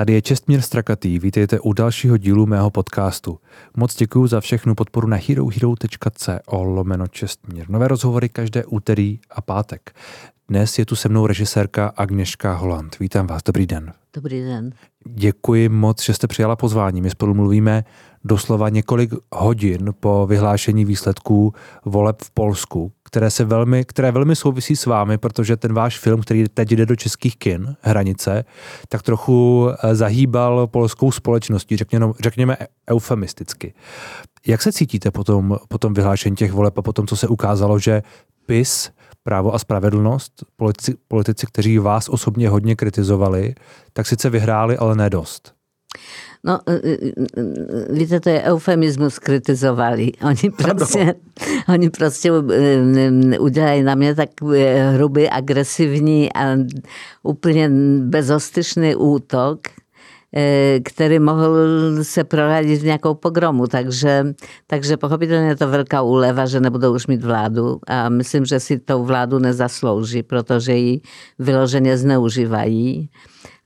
Tady je Čestmír Strakatý, vítejte u dalšího dílu mého podcastu. Moc děkuji za všechnu podporu na herohero.co lomeno Čestmír. Nové rozhovory každé úterý a pátek. Dnes je tu se mnou režisérka Agněška Holand. Vítám vás, dobrý den. Dobrý den. Děkuji moc, že jste přijala pozvání. My spolu mluvíme doslova několik hodin po vyhlášení výsledků voleb v Polsku, které, se velmi, které velmi souvisí s vámi, protože ten váš film, který teď jde do českých kin, Hranice, tak trochu eh, zahýbal polskou společností, řekněme, řekněme eufemisticky. Jak se cítíte po tom, po tom vyhlášení těch voleb a po tom, co se ukázalo, že PIS právo a spravedlnost, politici, politici, kteří vás osobně hodně kritizovali, tak sice vyhráli, ale ne dost. No, e, e, e, víte, to je eufemismus kritizovali. Oni prostě, oni prostě udělají na mě tak hrubý, agresivní a úplně bezostyšný útok, který mohl se proradit v nějakou pogromu. Takže, takže pochopitelně je to velká úleva, že nebudou už mít vládu a myslím, že si tou vládu nezaslouží, protože ji vyloženě zneužívají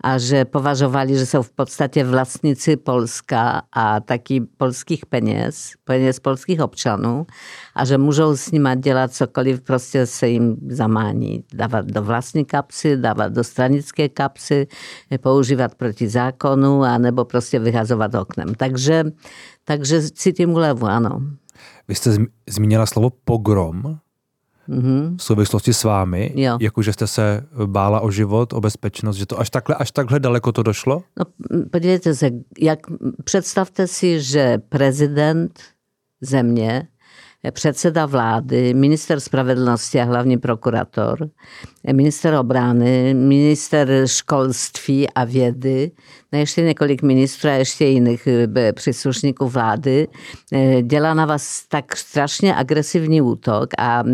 a že považovali, že jsou v podstatě vlastníci Polska a taky polských peněz, peněz polských občanů a že můžou s nimi dělat cokoliv, prostě se jim zamání. Dávat do vlastní kapsy, dávat do stranické kapsy, používat proti zákonu a nebo prostě vyhazovat oknem. Takže, takže cítím úlevu, ano. Vy jste zmínila pogrom mm-hmm. v souvislosti s vámi, jo. jako že jste se bála o život, o bezpečnost, že to až takhle, až takhle daleko to došlo? No, podívejte se, jak představte si, že prezident země předseda vlády, minister spravedlnosti a hlavní prokurátor, minister obrany, minister školství a vědy, no ještě několik ministrů a ještě jiných e, příslušníků vlády, e, dělá na vás tak strašně agresivní útok a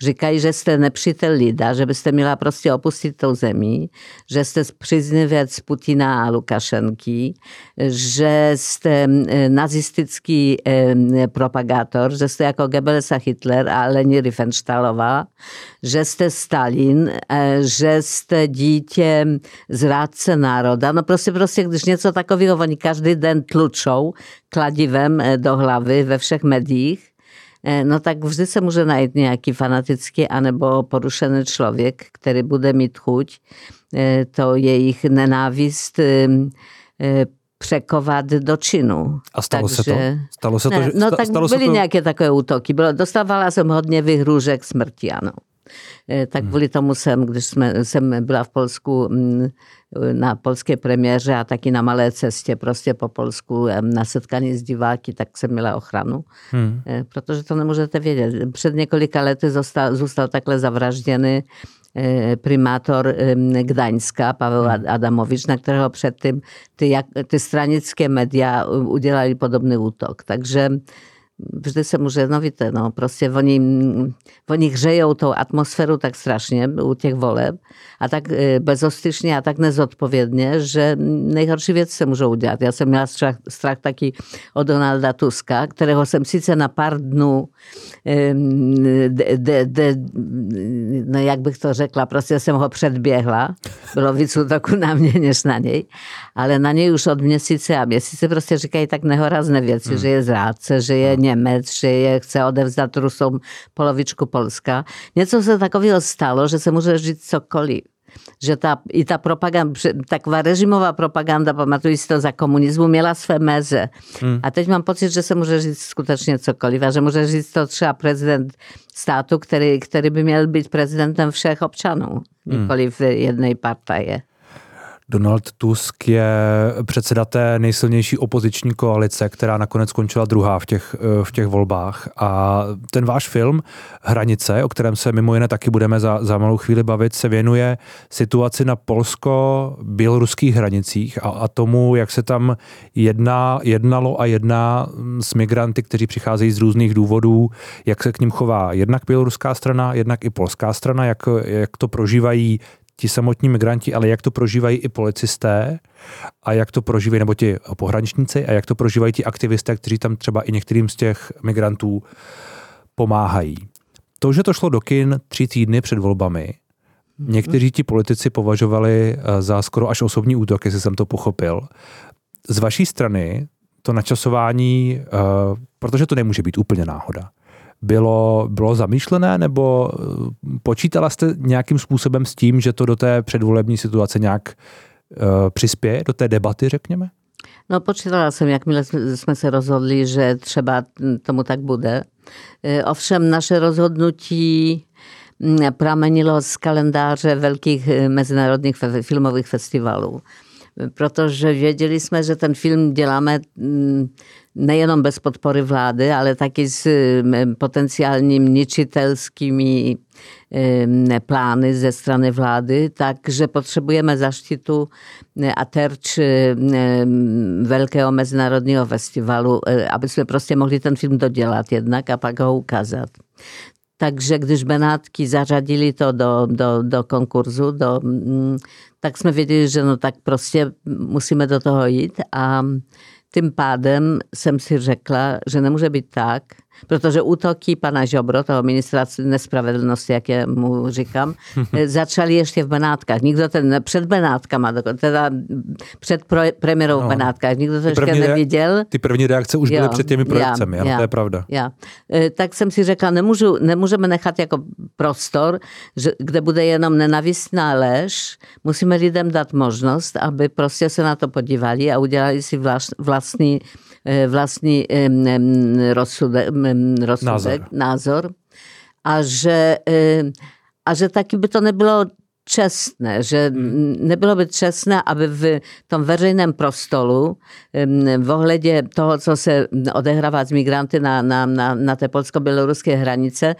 říkají, že jste nepřítel lida, že byste měla prostě opustit tou zemí, že jste příznivec Putina a Lukašenky, že jste e, nazistický propagátor, že jste jako Goebbelsa Hitlera, ale nie Riefenstahlowa, że ste Stalin, e, że ste dzicie zradce naroda. No prosty, prosty, gdyż nieco takowiego oni każdy den tluczą kladiwem e, do hlawy we wszech mediach. E, no tak wżdyce może najít nějaký fanatický anebo poruszony człowiek, który bude mít chuť to jejich nenávist překovat do činu. A stalo Takže, se to? Stalo ne, to, že, no tak stalo byly se to... nějaké takové útoky. Dostávala jsem hodně vyhrůžek smrti, ano. E, tak hmm. kvůli tomu jsem, když jsme, jsem byla v Polsku mm, na polské premiéře a taky na malé cestě prostě po Polsku na setkání s diváky, tak jsem měla ochranu. Hmm. E, protože to nemůžete vědět. Před několika lety zůstal, zůstal takhle zavražděný E, prymator Gdańska, Paweł Adamowicz, na którego przed tym te, te stranieckie media udzielali podobny utok. Także vždy se může, no víte, no prostě oni, oni hřejou tou atmosféru tak strašně u těch voleb a tak e, bezostyšně a tak nezodpovědně, že nejhorší věci se můžou udělat. Já jsem měla strach, strach taky od Donalda Tuska, kterého jsem sice na pár dnů de, de, de, no jak bych to řekla, prostě jsem ho předběhla. Bylo víc útoku na mě, než na něj. Ale na něj už od měsíce a měsíce prostě říkají tak nehorazné věci, hmm. že je zrádce, že je hmm. Niemiec, že je chce odevzdat Rusům polovičku Polska. Nieco się takového stalo, že se může říct cokoliv że ta, i ta propaganda, taková reżimowa propaganda, pamatuj to za komunizmu, miała swe mezy. Hmm. A teď mam poczucie, że se może żyć skutecznie cokolwiek, a że może żyć to trzeba prezydent statu, który, który by miał być prezydentem wszech obczanów, hmm. nikoli w jednej partii. Donald Tusk je předseda té nejsilnější opoziční koalice, která nakonec skončila druhá v těch, eh, v těch volbách. A ten váš film Hranice, o kterém se mimo jiné taky budeme za, za malou chvíli bavit, se věnuje situaci na polsko-běloruských hranicích a, a tomu, jak se tam jedná, jednalo a jedná s migranty, kteří přicházejí z různých důvodů, jak se k ním chová jednak běloruská strana, jednak i polská strana, jak, jak to prožívají ti samotní migranti, ale jak to prožívají i policisté a jak to prožívají, nebo ti pohraničníci a jak to prožívají ti aktivisté, kteří tam třeba i některým z těch migrantů pomáhají. To, že to šlo do kin tři týdny před volbami, někteří ti politici považovali eh, za skoro až osobní útok, jestli jsem to pochopil. Z vaší strany to načasování, eh, protože to nemůže být úplně náhoda, bylo, bylo zamýšlené nebo eh, počítala jste nějakým způsobem s tím, že to do té předvolební situace nějak přispěje, do té debaty, řekněme? No počítala jsem, jakmile jsme se rozhodli, že třeba tomu tak bude. Ovšem naše rozhodnutí mm, pramenilo z kalendáře velkých mezinárodních filmových proto že věděli jsme, že ten film děláme mm, nejenom bez podpory vlády, ale taky s potencjalnymi czytelskimi plany ze strony vlády, także potrzebujemy zaszczytu aterczy Wielkiego Międzynarodniego Festiwalu, e, abyśmy proste mogli ten film dodzielać jednak, a pak ukazać. Takže když Benátky zařadili to do, do, do konkurzu, do, tak jsme věděli, že no tak prostě musíme do toho jít a tím pádem jsem si řekla, že nemůže být tak, protože útoky pana Žobro, toho ministra nespravedlnosti, jak je mu říkám, začaly ještě v Benátkách. Nikdo ten, před Benátkama, teda před pro, premiérou no. v Benátkách, nikdo to ještě neviděl. Ty první reakce už jo, byly před těmi projekcemi, já, já, to je pravda. Já. E, tak jsem si řekla, nemůžu, nemůžeme nechat jako prostor, že, kde bude jenom nenavistná lež, musíme lidem dát možnost, aby prostě se na to podívali a udělali si vlastní E, własny rozsudek, nazor. nazor, a że a że taki by to nie było čestné, že hmm. nebylo by čestné, aby v tom veřejném prostoru v ohledě toho, co se odehrává z migranty na, na, na, na té polsko-běloruské hranice,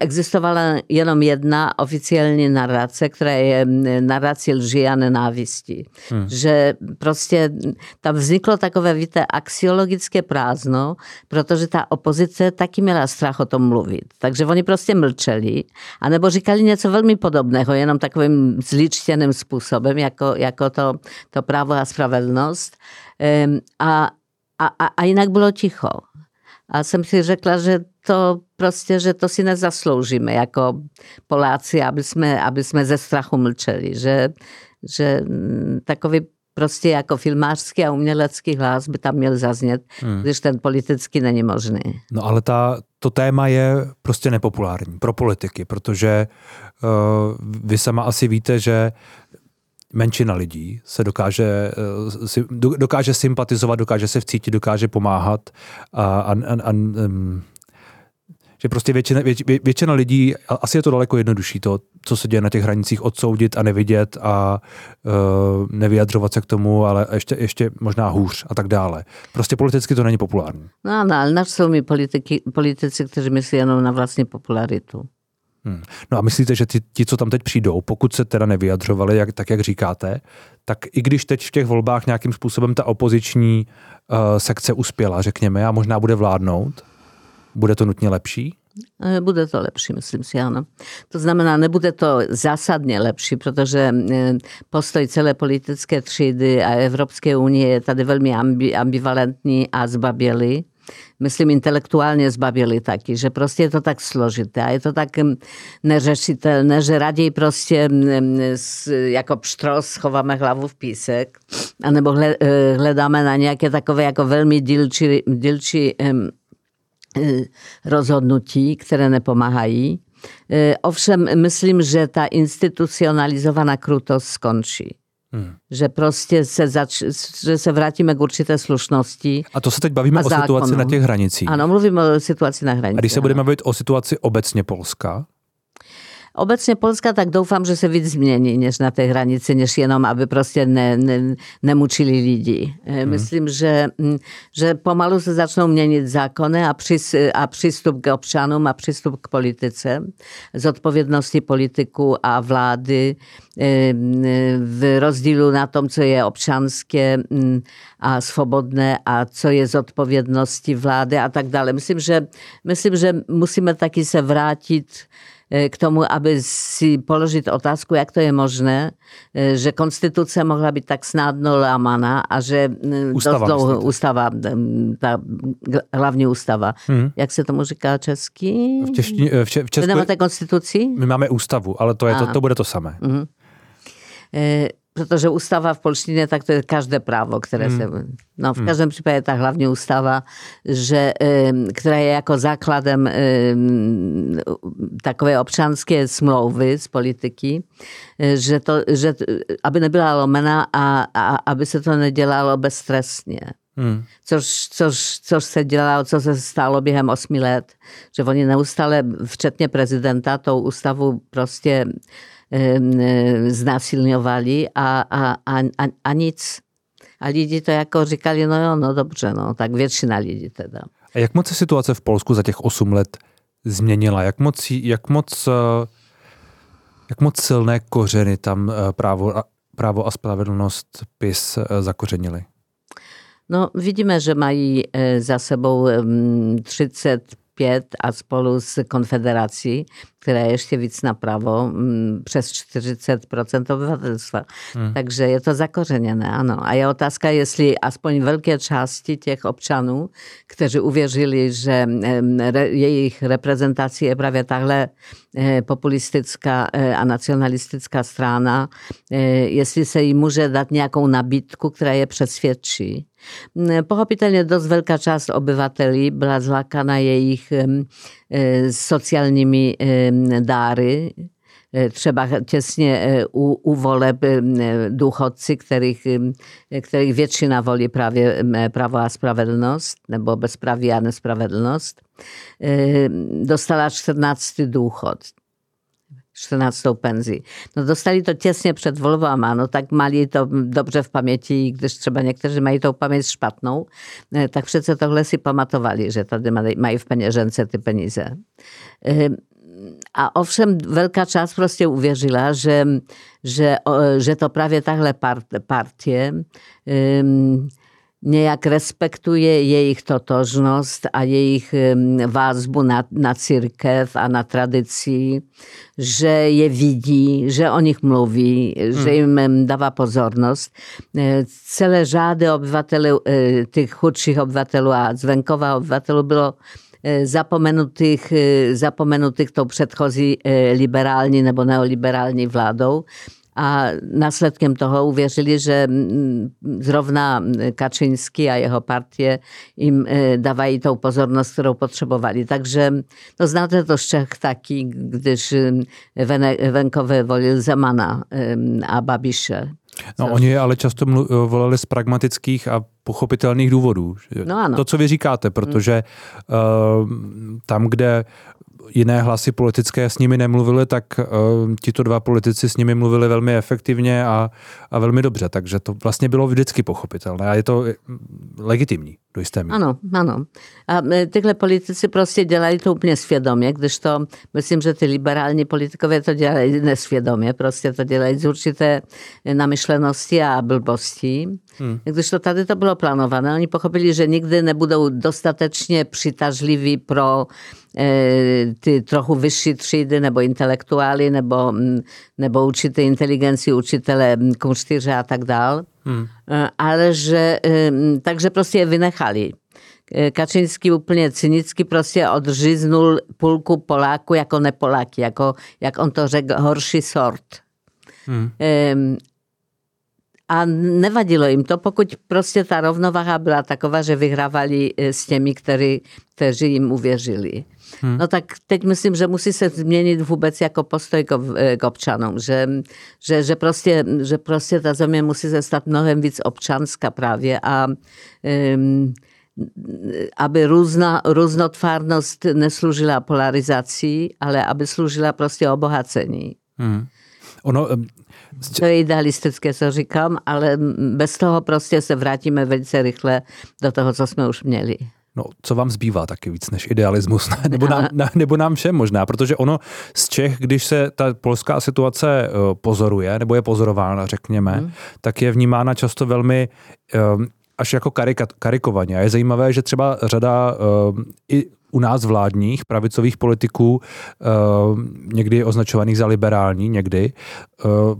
existovala jenom jedna oficiální narrace, která je narrací lži a nenávisti. Hmm. Že prostě tam vzniklo takové, víte, axiologické prázdno, protože ta opozice taky měla strach o tom mluvit. Takže oni prostě mlčeli, anebo říkali něco velmi podobného, jenom tak powiem, sposobem, jako, jako to, to prawo a sprawiedliwość a, a, a jednak było cicho. A sam się rzekła, że to proste, że to si nie zasłużymy jako Polacy, abyśmy, abyśmy ze strachu milczeli, że, że mm, takowy prostě jako filmářský a umělecký hlas by tam měl zaznět, hmm. když ten politický není no, možný. No ale ta, to téma je prostě nepopulární pro politiky, protože uh, vy sama asi víte, že menšina lidí se dokáže, uh, dokáže sympatizovat, dokáže se vcítit, dokáže pomáhat a, a, a, a um, že prostě většina, věč, většina lidí, asi je to daleko jednodušší to, co se děje na těch hranicích, odsoudit a nevidět a uh, nevyjadřovat se k tomu, ale ještě, ještě možná hůř a tak dále. Prostě politicky to není populární. No ano, ale nač jsou mi politiky, politici, kteří myslí jenom na vlastní popularitu. Hmm. No a myslíte, že ti, ti, co tam teď přijdou, pokud se teda nevyjadřovali, jak, tak jak říkáte, tak i když teď v těch volbách nějakým způsobem ta opoziční uh, sekce uspěla, řekněme, a možná bude vládnout, bude to nutně lepší? E, bude to lepší, myslím si, ano. To znamená, nebude to zásadně lepší, protože e, postoj celé politické třídy a Evropské unie je tady velmi ambivalentní a zbabělý myslím intelektuálně zbavili taky, že prostě je to tak složité a je to tak neřešitelné, že raději prostě jako pštros schováme hlavu v písek, anebo e, hledáme na nějaké takové jako velmi dílčí, dílčí rozhodnutí, které nepomáhají. Y, ovšem myslím, že ta institucionalizovaná krutost skončí. Hmm. Že prostě se, zač- že se vrátíme k určité slušnosti. A to se teď bavíme o situaci na těch hranicích. Ano, mluvíme o situaci na hranicích. A když se budeme bavit o situaci obecně Polska, Obecně Polska tak doufám, že se víc změní než na té hranici, než jenom, aby prostě ne, ne, nemučili lidi. Hmm. Myslím, že, mm, že pomalu se začnou měnit zákony a, přis, a přístup k občanům a přístup k politice, z odpovědnosti politiků a vlády v rozdílu na tom, co je občanské mm, a svobodné a co je z odpovědnosti vlády a tak dále. Myslím, že, myslím, že musíme taky se e, k tomu, aby si položit otázku, jak to je možné, e, že konstytuce mohla být tak snadno lámaná a že ústava, dost dlouho, ústava, ta hlavní ústava. Hmm. Jak se tomu říká česky? V, čeští, v, če, v Česku... Vy nemáte konstituci? My máme ústavu, ale to, je to, to bude to samé. Hmm Proto, że ustawa w polszczyźnie tak to jest każde prawo, które mm. Sobie, no w mm. każdym przypadku tak hlavně ustawa, że, y, która jako základem y, takové občanské z politiky, że to, że aby nebyla lomena a, a aby się to nie nedělalo bezstresnie. Hmm. Což, což, což se dělalo, co se stalo během osmi let, že oni neustále, včetně prezidenta, tou ústavu prostě znásilňovali a, a, a, a, a nic. A lidi to jako říkali, no jo, no dobře, no, tak většina lidí teda. A jak moc se situace v Polsku za těch 8 let změnila? Jak moc, jak moc, eh, jak moc silné kořeny tam eh, právo, právo a spravedlnost PIS eh, zakořenili? No, vidíme, že mají za sebou 30 5 a spolu s Konfederací, která je ještě víc napravo, přes 40% obyvatelstva. Hmm. Takže je to zakořeněné, ano. A je otázka, jestli aspoň velké části těch občanů, kteří uvěřili, že jejich reprezentací je právě tahle populistická a nacionalistická strana, jestli se jí může dát nějakou nabídku, která je přesvědčí. Mm, pochopitelnie dozwelka czas obywateli Blazlaka na ich e, socjalnymi dary. E, trzeba ciesnie e, uwoleb duchodcy, których, których wietrzy na woli prawie, prawo a sprawiedlność, no bo bezprawiane sprawiedlność, dostała 14 duchod 14 pensji. No dostali to ciesnie przed Wolwama. No tak mali to dobrze w pamięci, gdyż trzeba, niektórzy mają tą pamięć szpatną. E, tak wszyscy to lesy pamatowali, że wtedy mają w pieniężence te pieniądze. E, a owszem, wielka czas proste uwierzyła, że, że, że to prawie tahle partie niejak respektuje jej totożność, a jej wazbu na, na cyrkew, a na tradycji, że je widzi, że o nich mówi, hmm. że mm. im dawa pozorność. E, cele żady obywatele, e, tych chudszych obywateli, a dzwękowa obywatelu było e, zapomenutych, zapomenutych tą przedchodzi liberalni nebo neoliberalni wladą, A následkem toho uvěřili, že zrovna Kaczyński a jeho partie jim dávají tou pozornost, kterou potřebovali. Takže no znáte to z Čech taky, když Venkové volil Zemana a Babiše. No, oni ale často mlu- volali z pragmatických a pochopitelných důvodů. No ano. To, co vy říkáte, protože uh, tam, kde jiné hlasy politické s nimi nemluvily, tak uh, tito dva politici s nimi mluvili velmi efektivně a, a velmi dobře, takže to vlastně bylo vždycky pochopitelné a je to legitimní Dois também. Ah, não, ah, não. A, tyle politycy proście działali to nieświadomie, gdyż to, myślę, że te liberalni politykowie to działali nieświadomie, proste to działali z určité e, namyśleności a blbości, hmm. gdyż to wtedy to było planowane. Oni pochopili, że nigdy nie będą dostatecznie przytażliwi pro e, ty trochę wyżsi przyjdy, nebo intelektuali, nebo, nebo uczyte inteligencji, uczytele kunsztyrze a tak dalej. Hmm. Ale že, takže prostě je vynechali. Kaczyński úplně cynicky prostě odříznul půlku Poláku jako nepoláky, jako, jak on to řekl, horší sort. Hmm. A nevadilo jim to, pokud prostě ta rovnováha byla taková, že vyhrávali e, s těmi, který, kteří jim uvěřili. Hmm. No tak teď myslím, že musí se změnit vůbec jako postoj k, e, k občanům, že, že, že, prostě, že prostě ta země musí se stát mnohem víc občanská právě a um, aby různa, různotvarnost nesloužila polarizaci, ale aby sloužila prostě obohacení. Hmm. Ono, to je idealistické, co říkám, ale bez toho prostě se vrátíme velice rychle do toho, co jsme už měli. No, co vám zbývá taky víc než idealismus, nebo nám, nebo nám všem možná, protože ono z Čech, když se ta polská situace eh, pozoruje, nebo je pozorována, řekněme, hmm. tak je vnímána často velmi eh, až jako karika, karikovaně. A je zajímavé, že třeba řada uh, i u nás vládních pravicových politiků, někdy označovaných za liberální, někdy,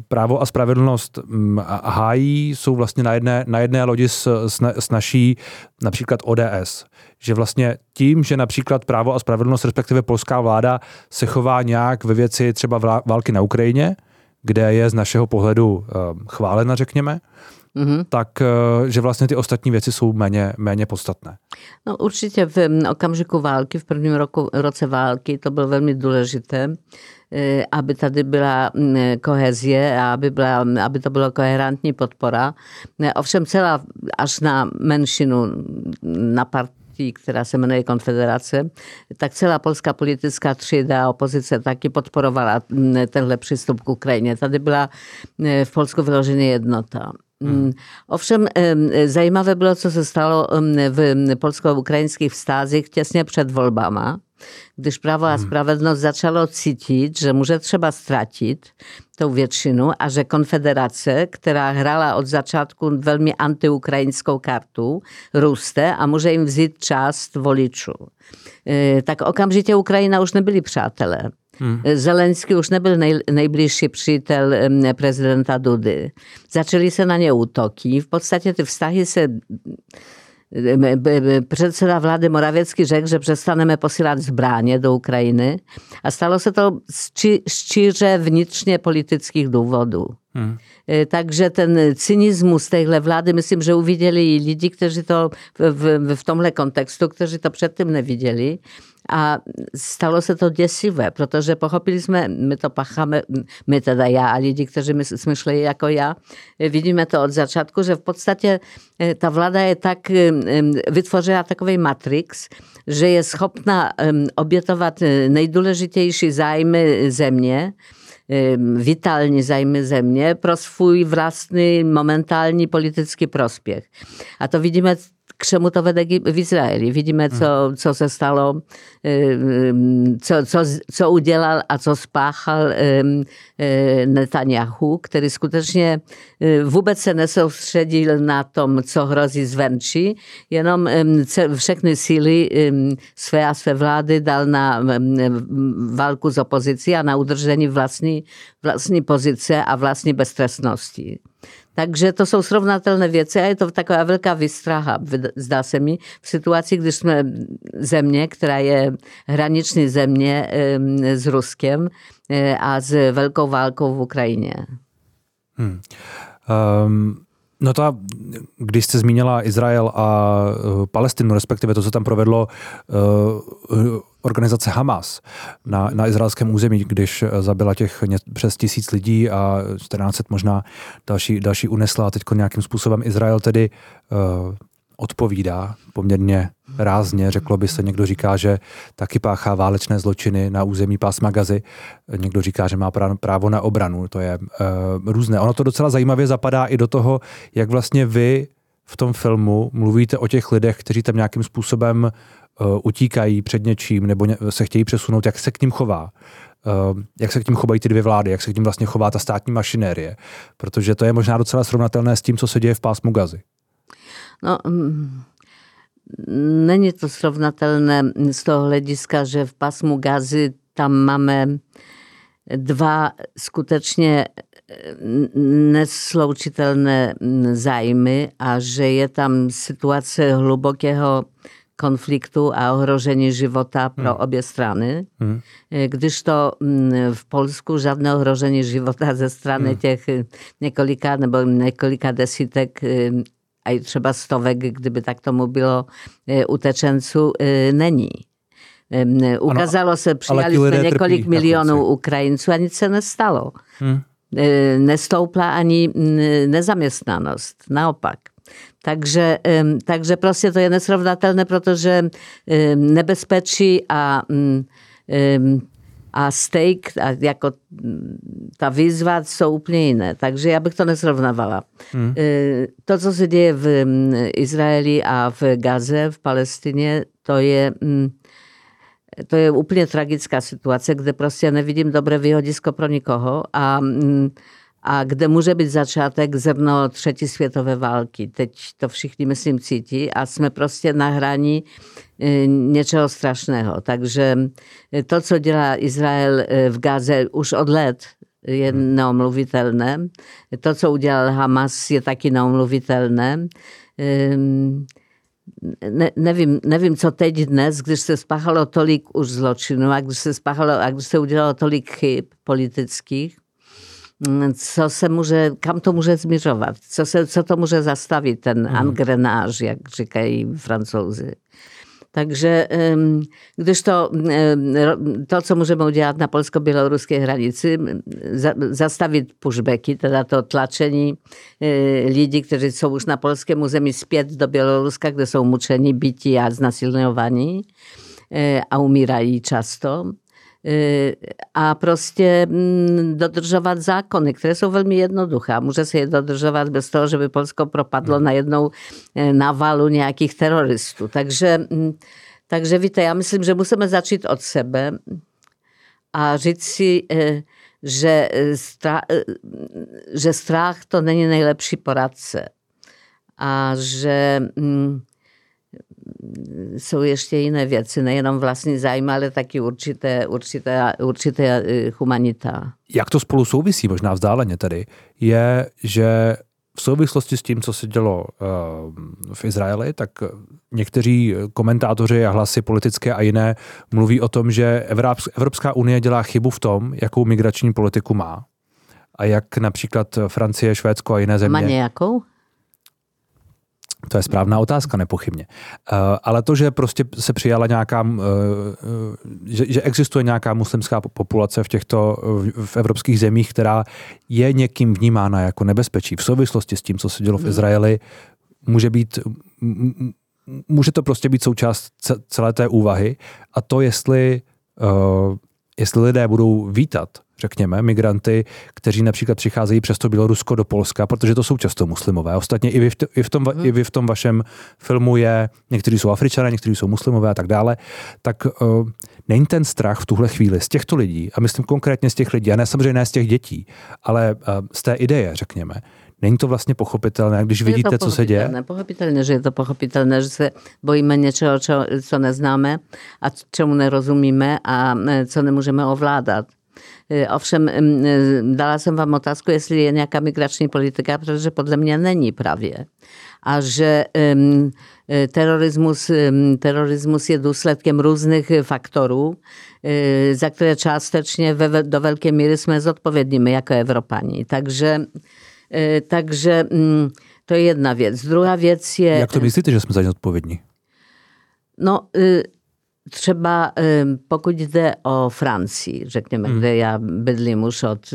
právo a spravedlnost mm, hájí, jsou vlastně na jedné, na jedné lodi s, s, s naší například ODS že vlastně tím, že například právo a spravedlnost, respektive polská vláda se chová nějak ve věci třeba války na Ukrajině, kde je z našeho pohledu chválena, řekněme, mm-hmm. tak že vlastně ty ostatní věci jsou méně, méně podstatné. No určitě v okamžiku války, v prvním roku, roce války, to bylo velmi důležité, e, aby tady byla kohezie a aby, byla, aby to byla koherentní podpora. Ovšem celá až na menšinu, na part která se jmenuje Konfederace, tak celá polská politická třída a opozice taky podporovala tenhle přístup k Ukrajině. Tady byla v Polsku vyloženě jednota. Mhm. Mm, owszem, zajímawe było, co zostało w polsko-ukraińskiej wstazji wczesnie przed Wolbama, gdyż Prawo a mhm. Sprawiedliwość zaczęło odsycić, że może trzeba stracić tą wietrzynu, a że Konfederacja, która grała od zaczątku bardzo antyukraińską kartą, rustę, a może im wziąć czas w Woliczu. E, tak okamżicie Ukraina już nie byli przyjaciele. Hmm. Zelenski już nie był naj, najbliższy przyjaciel prezydenta Dudy. Zaczęli się na nie utoki. W podstawie te wstachy się Przedseda vlády Morawiecki rzekł, że przestanemy posyłać zbranie do Ukrainy, a stało się to z, z wnicznie politycznych dowodów. Hmm. Także ten cynizm z tej władzy, myślę, że uwidzieli ludzi, którzy to w, w, w tomhle kontekstu, którzy to przed tym nie widzieli. A stalo się to dziesiwe, protože pochopiliśmy, my to pachamy, my teda ja, a ludzie, którzy myśleli jako ja, widzimy to od zaczątku, że w podstawie e, ta władza jest tak, wytworzyła takowy matrix, że jest schopna obietować e, najdůležitější zajmy ze mnie, witalnie zajmy ze mnie, pro swój własny, momentalny polityczny prospiech. A to widzimy k czemu to w Izraeli. Widzimy, co, co se stalo, co, co, co udzielał, a co spachał Netanyahu, który skutecznie wobec se nesoustředil na tom, co hrozí zvenčí, jenom všechny síly své a své vlády dal na walku z opozycji, a na udržení vlastní, vlastní pozice a vlastní beztrestnosti. Takže to jsou srovnatelné věci a je to taková velká vystraha, zdá se mi, v situaci, když jsme země, která je hraniční země s Ruskem e, a s velkou válkou v Ukrajině. Hmm. Um, No ta, když jste zmínila Izrael a uh, Palestinu, respektive to, co tam provedlo uh, organizace Hamas na, na izraelském území, když zabila těch ně, přes tisíc lidí a 14 možná další, další unesla a teď nějakým způsobem Izrael tedy uh, odpovídá poměrně rázně. Řeklo by se, někdo říká, že taky páchá válečné zločiny na území pásma Gazy. Někdo říká, že má právo na obranu. To je uh, různé. Ono to docela zajímavě zapadá i do toho, jak vlastně vy v tom filmu mluvíte o těch lidech, kteří tam nějakým způsobem uh, utíkají před něčím nebo se chtějí přesunout, jak se k ním chová. Uh, jak se k tím chovají ty dvě vlády, jak se k tím vlastně chová ta státní mašinérie. Protože to je možná docela srovnatelné s tím, co se děje v pásmu Gazy. No, no nie to srovnatelné z toho hlediska, že v pasmu gazy tam máme dva skutečně e, nesloučitelné zájmy a že je tam situace hlubokého konfliktu a ohrożenie żywota pro hmm. obie strony, hmm. E, gdyż to w Polsku żadne ohrożenie żywota ze strony hmm. tych e, niekolika, no bo niekolika desitek a i třeba stovek, kdyby tak tomu bylo utečenců, není. Ukázalo se, přijali jsme několik milionů Ukrajinců a nic se nestalo. Hmm. Nestoupla ani nezaměstnanost, naopak. Takže, takže prostě to je nesrovnatelné, protože nebezpečí a a steak a jako ta výzva jsou úplně jiné. Takže já bych to nesrovnávala. Hmm. To, co se děje v Izraeli a v Gaze, v Palestině, to je, to je úplně tragická situace, kde prostě nevidím dobré výhodisko pro nikoho a a kde může být začátek zrno třetí světové války. Teď to všichni, myslím, cítí a jsme prostě na hraní e, něčeho strašného. Takže e, to, co dělá Izrael e, v Gaze už od let, je neomluvitelné. To, co udělal Hamas, je taky neomluvitelné. Ne, nevím, nevím, co teď dnes, když se spáchalo tolik už zločinů a když se spáchalo a když se udělalo tolik chyb politických, co se może, kam to może zmierzować, co, se, co to może zastawić ten mm. angrenaż, jak říkají Francuzi. Także gdyż to, to, co możemy udziałać na polsko-białoruskiej granicy, za, zastawić pushbacki, teda to tlaczeni e, ludzi, którzy są już na polskim ziemi spiec do Białoruska, gdzie są muczeni, bici, a znasilniowani, e, a umierali często a prostě mm, dodržovat zákony, které jsou velmi jednoduché. Může se je dodržovat bez toho, żeby Polsko propadlo na jedną e, nawalu nějakých terorystů. Takže, mm, takže víte, já myslím, že musíme začít od sebe a říct si, že, strach, e, že strach to není nejlepší poradce. A že jsou ještě jiné věci, nejenom vlastní zájem, ale taky určité, určité, určité humanita. Jak to spolu souvisí, možná vzdáleně tedy, je, že v souvislosti s tím, co se dělo eh, v Izraeli, tak někteří komentátoři a hlasy politické a jiné mluví o tom, že Evropská unie dělá chybu v tom, jakou migrační politiku má. A jak například Francie, Švédsko a jiné země. Má nějakou? To je správná otázka, nepochybně. Uh, ale to, že prostě se přijala nějaká, uh, že, že existuje nějaká muslimská populace v těchto v evropských zemích, která je někým vnímána jako nebezpečí v souvislosti s tím, co se dělo v hmm. Izraeli, může být může to prostě být součást celé té úvahy a to, jestli, jestli lidé budou vítat řekněme, migranty, kteří například přicházejí přes to Bělorusko do Polska, protože to jsou často muslimové. Ostatně i vy v, i v, tom, hmm. i vy v tom vašem filmu je, někteří jsou Afričané, někteří jsou muslimové a tak dále, tak uh, není ten strach v tuhle chvíli z těchto lidí, a myslím konkrétně z těch lidí, a ne samozřejmě ne z těch dětí, ale uh, z té ideje, řekněme, Není to vlastně pochopitelné, když vidíte, co se děje? Pochopitelné, že je to pochopitelné, že se bojíme něčeho, co, co neznáme a čemu nerozumíme a e, co nemůžeme ovládat. Y, owszem, y, dala jsem vám otázku, jestli je nějaká migrační polityka, protože podle mě není právě. A že y, terorismus, terorismus je důsledkem různých faktorů, za které částečně do velké míry jsme zodpovědnými jako Evropani. Takže, takže to je jedna věc. Druhá věc je... Jak to myslíte, že jsme za ně odpovědní? No, Třeba pokud jde o Francii, řekněme, hmm. kde já bydlím už od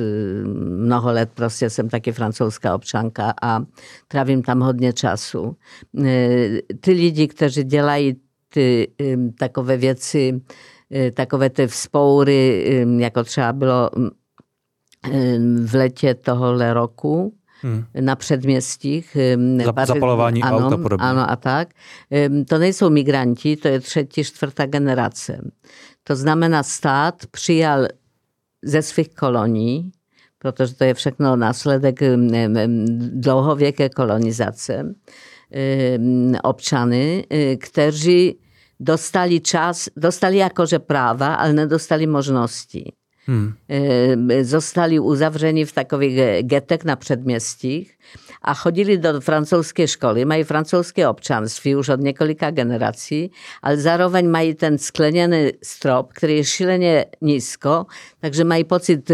mnoho let, prostě jsem taky francouzská občanka a trávím tam hodně času. Ty lidi, kteří dělají ty takové věci, takové ty vzpoury, jako třeba bylo v letě tohohle roku. Hmm. na przedmieścich. Zapalowani ano, auta. Ano, a tak. To nie są migranci, to jest trzecia, czwarta generacja. To znamy na stat przyjal ze swych kolonii, protože to je všechno následek dlouhověké kolonizace, občany, y, którzy dostali czas, dostali jakoże prawa, ale nie dostali możliwości. Hmm. Zostali uzawrzeni w takowych getek na przedmieścich, a chodzili do francuskiej szkoły. Mają francuskie obczanstwo już od niekolika generacji, ale zarowań mają ten skleniany strop, który jest silnie nisko, także mają pocit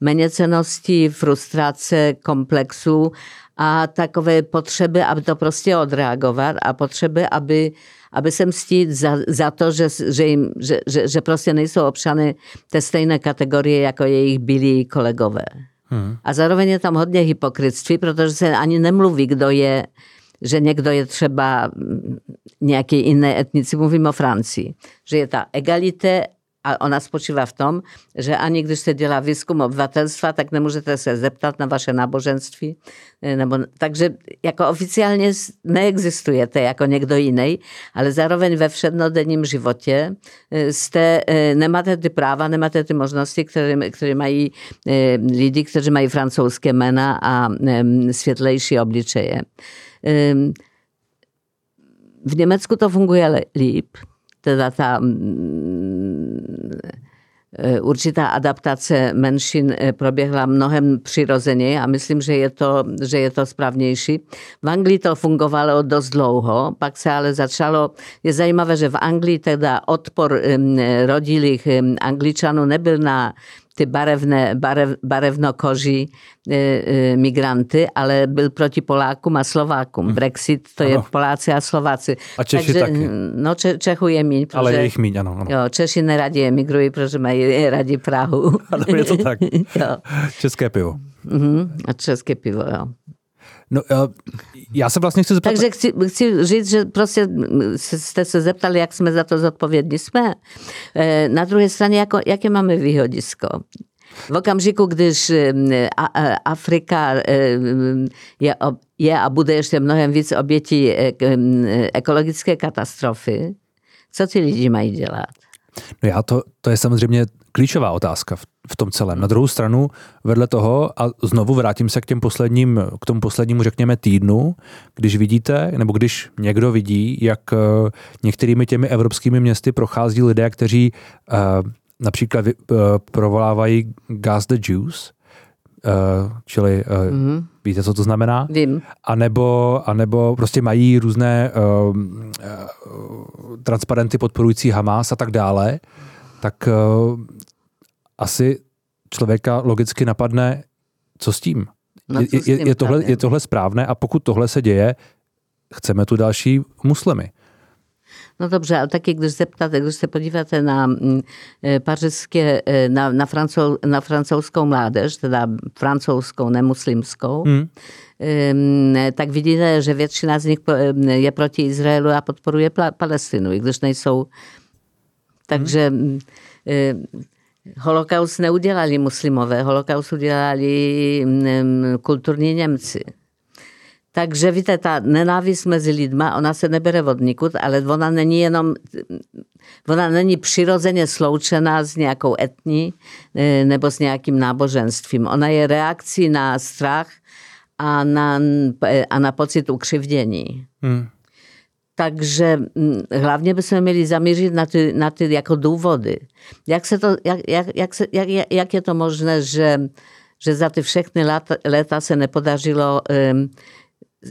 menieceności, frustracji, kompleksu, a takowe potrzeby, aby to proste odreagować, a potrzeby, aby aby se mstít za, za to, že, že, jim, že, že, že prostě nejsou občany té stejné kategorie jako jejich byli kolegové. Hmm. A zároveň je tam hodně hypokrytství, protože se ani nemluví, kdo je, že někdo je třeba nějaký jiné etnici, mluvím o Francii, že je ta egalité a ona spoczywa w tom, że ani gdyż se dziela wyskum obywatelstwa, tak nie może też zeptać na wasze nabożeństwo. E, no bo, także jako oficjalnie nie egzystuje te jako niegdo innej, ale zaroweň we wszednodennym żywocie e, ste, nie ma te prawa, nie ma te możliwości, które, które mają ludzie, którzy mają e, francuskie mena, a świetlejsze obliczeje. W Niemecku to funguje lip teda ta mm, určitá adaptace menšin e, proběhla mnohem přirozeně a myslím, že je, to, že je to správnější. V Anglii to fungovalo dost dlouho, pak se ale začalo, je zajímavé, že v Anglii teda odpor rodilých Angličanů nebyl na ty barevné, barev, barevnokoží e, e, migranty, ale byl proti Polákům a Slovákům. Hmm. Brexit to ano. je Poláci a Slováci. A Češi Takže, taky. No Če, Čechů je míň. Protože, ale je jich míň, ano. ano. Jo, Češi neradi emigrují, protože mají rádi Prahu. Ano, je to tak. České pivo. Uh-huh. A české pivo, jo. No, já se vlastně chci zeptat... Takže chci, chci říct, že prostě jste se zeptali, jak jsme za to zodpovědní. Jsme. E, na druhé straně, jako, jaké máme výhodisko? V okamžiku, když e, Afrika je, a bude ještě mnohem víc obětí ekologické katastrofy, co ti lidi mají dělat? No já to, to je samozřejmě klíčová otázka v, v tom celém. Na druhou stranu, vedle toho, a znovu vrátím se k těm posledním, k tomu poslednímu, řekněme, týdnu, když vidíte, nebo když někdo vidí, jak uh, některými těmi evropskými městy prochází lidé, kteří uh, například uh, provolávají gas the Jews, uh, čili uh, mm-hmm. víte, co to znamená? Vím. A nebo, a nebo prostě mají různé uh, uh, transparenty podporující Hamas a tak dále, tak uh, asi člověka logicky napadne, co s tím? No, je, je, je, tohle, je tohle správné a pokud tohle se děje, chceme tu další muslimy. No dobře, ale taky když se ptáte, když se podíváte na mm, e, pařížské, e, na, na, francou, na francouzskou mládež, teda francouzskou, nemuslimskou, hmm. tak vidíte, že většina z nich je proti Izraelu a podporuje Palestinu, i když nejsou. Takže hmm. holokaust neudělali muslimové, holokaust udělali kulturní Němci. Takže víte, ta nenávist mezi lidma, ona se nebere od nikud, ale ona není jenom, ona není přirozeně sloučená s nějakou etní e, nebo s nějakým náboženstvím. Ona je reakcí na strach a na, a na pocit ukřivdění. Hmm. Takže hlavně bychom měli zamířit na ty, na ty jako důvody. Jak, se to, jak, jak, jak, se, jak, jak je to možné, že, že za ty všechny léta, léta se nepodařilo um,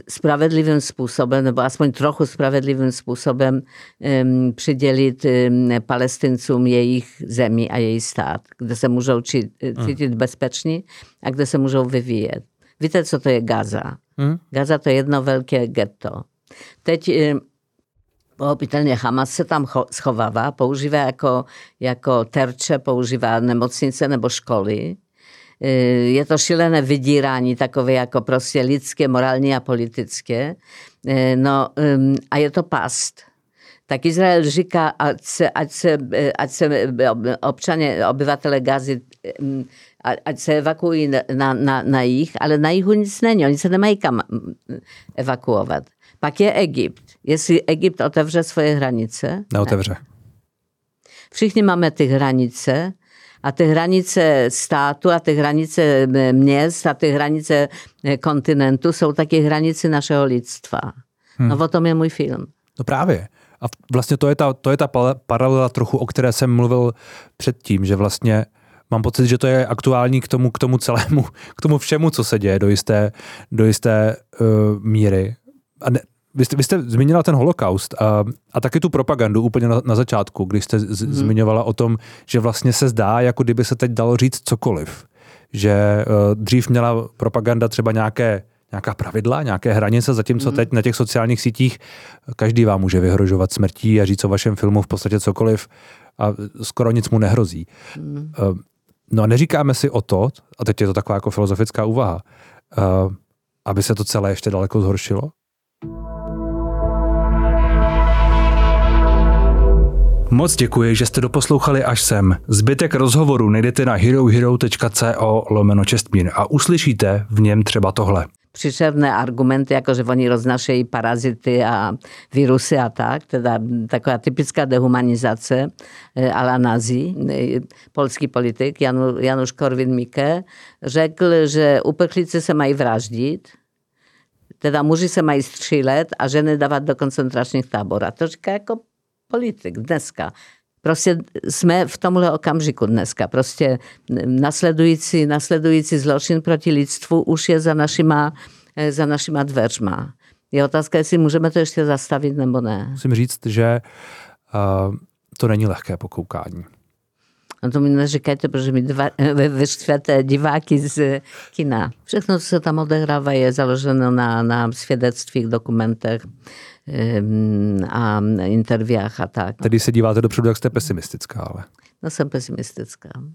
sprawiedliwym sposobem, no bo aspoň trochu sprawiedliwym sposobem um, przydzielić um, y, Palestyńcom jej ich ziemi a jej stat, gdzie se muszą czuć y, mm. bezpiecznie, a gdzie se muszą wywijać. Wiecie, co to jest Gaza? Mm. Gaza to jedno wielkie getto. Teď y, pochopitelnie Hamas się tam schowawa, poużywa jako, jako tercze, poużywa nemocnice nebo szkoły je to šílené vydírání, takové jako prostě lidské, morální a politické. E, no a je to past. Tak Izrael říká, ať se, ať se, ať se občané, obyvatele Gazy, ať se evakuují na, na, na jich, ale na jihu nic není, oni se nemají kam evakuovat. Pak je Egypt. Jestli Egypt otevře svoje hranice? Neotevře. Všichni máme ty hranice, a ty hranice státu a ty hranice měst a ty hranice e, kontinentu jsou taky hranice našeho lidstva. Hmm. No o tom je můj film. No právě. A vlastně to je ta, to je ta paralela trochu, o které jsem mluvil předtím, že vlastně mám pocit, že to je aktuální k tomu, k tomu celému, k tomu všemu, co se děje do jisté, do jisté uh, míry. A ne, vy jste, vy jste zmínila ten holokaust a, a taky tu propagandu úplně na, na začátku, když jste z, hmm. zmiňovala o tom, že vlastně se zdá, jako kdyby se teď dalo říct cokoliv. Že uh, dřív měla propaganda třeba nějaké nějaká pravidla, nějaké hranice, zatímco hmm. teď na těch sociálních sítích každý vám může vyhrožovat smrtí a říct o vašem filmu v podstatě cokoliv a skoro nic mu nehrozí. Hmm. Uh, no a neříkáme si o to, a teď je to taková jako filozofická úvaha, uh, aby se to celé ještě daleko zhoršilo? Moc děkuji, že jste doposlouchali až sem. Zbytek rozhovoru najdete na herohero.co lomeno Čestmír a uslyšíte v něm třeba tohle příšerné argumenty, jako že oni roznašejí parazity a virusy a tak, teda taková typická dehumanizace eh, a la nazi. Polský politik Janu, Janusz Korwin-Mikke řekl, že uprchlíci se mají vraždit, teda muži se mají střílet a ženy dávat do koncentračních tábor. A to říká jako politik dneska. Prostě jsme v tomhle okamžiku dneska. Prostě nasledující, nasledující zločin proti lidstvu už je za našima, eh, za našima dveřma. Je otázka, jestli můžeme to ještě zastavit nebo ne. Musím říct, že uh, to není lehké pokoukání. No to mi neříkajte, protože mi dva, vyštvěte diváky z kina. Všechno, co se tam odehrává, je založeno na, na svědectvích, dokumentech a interviách a tak. Tedy se díváte dopředu, jak jste pesimistická, ale. No jsem pesimistická.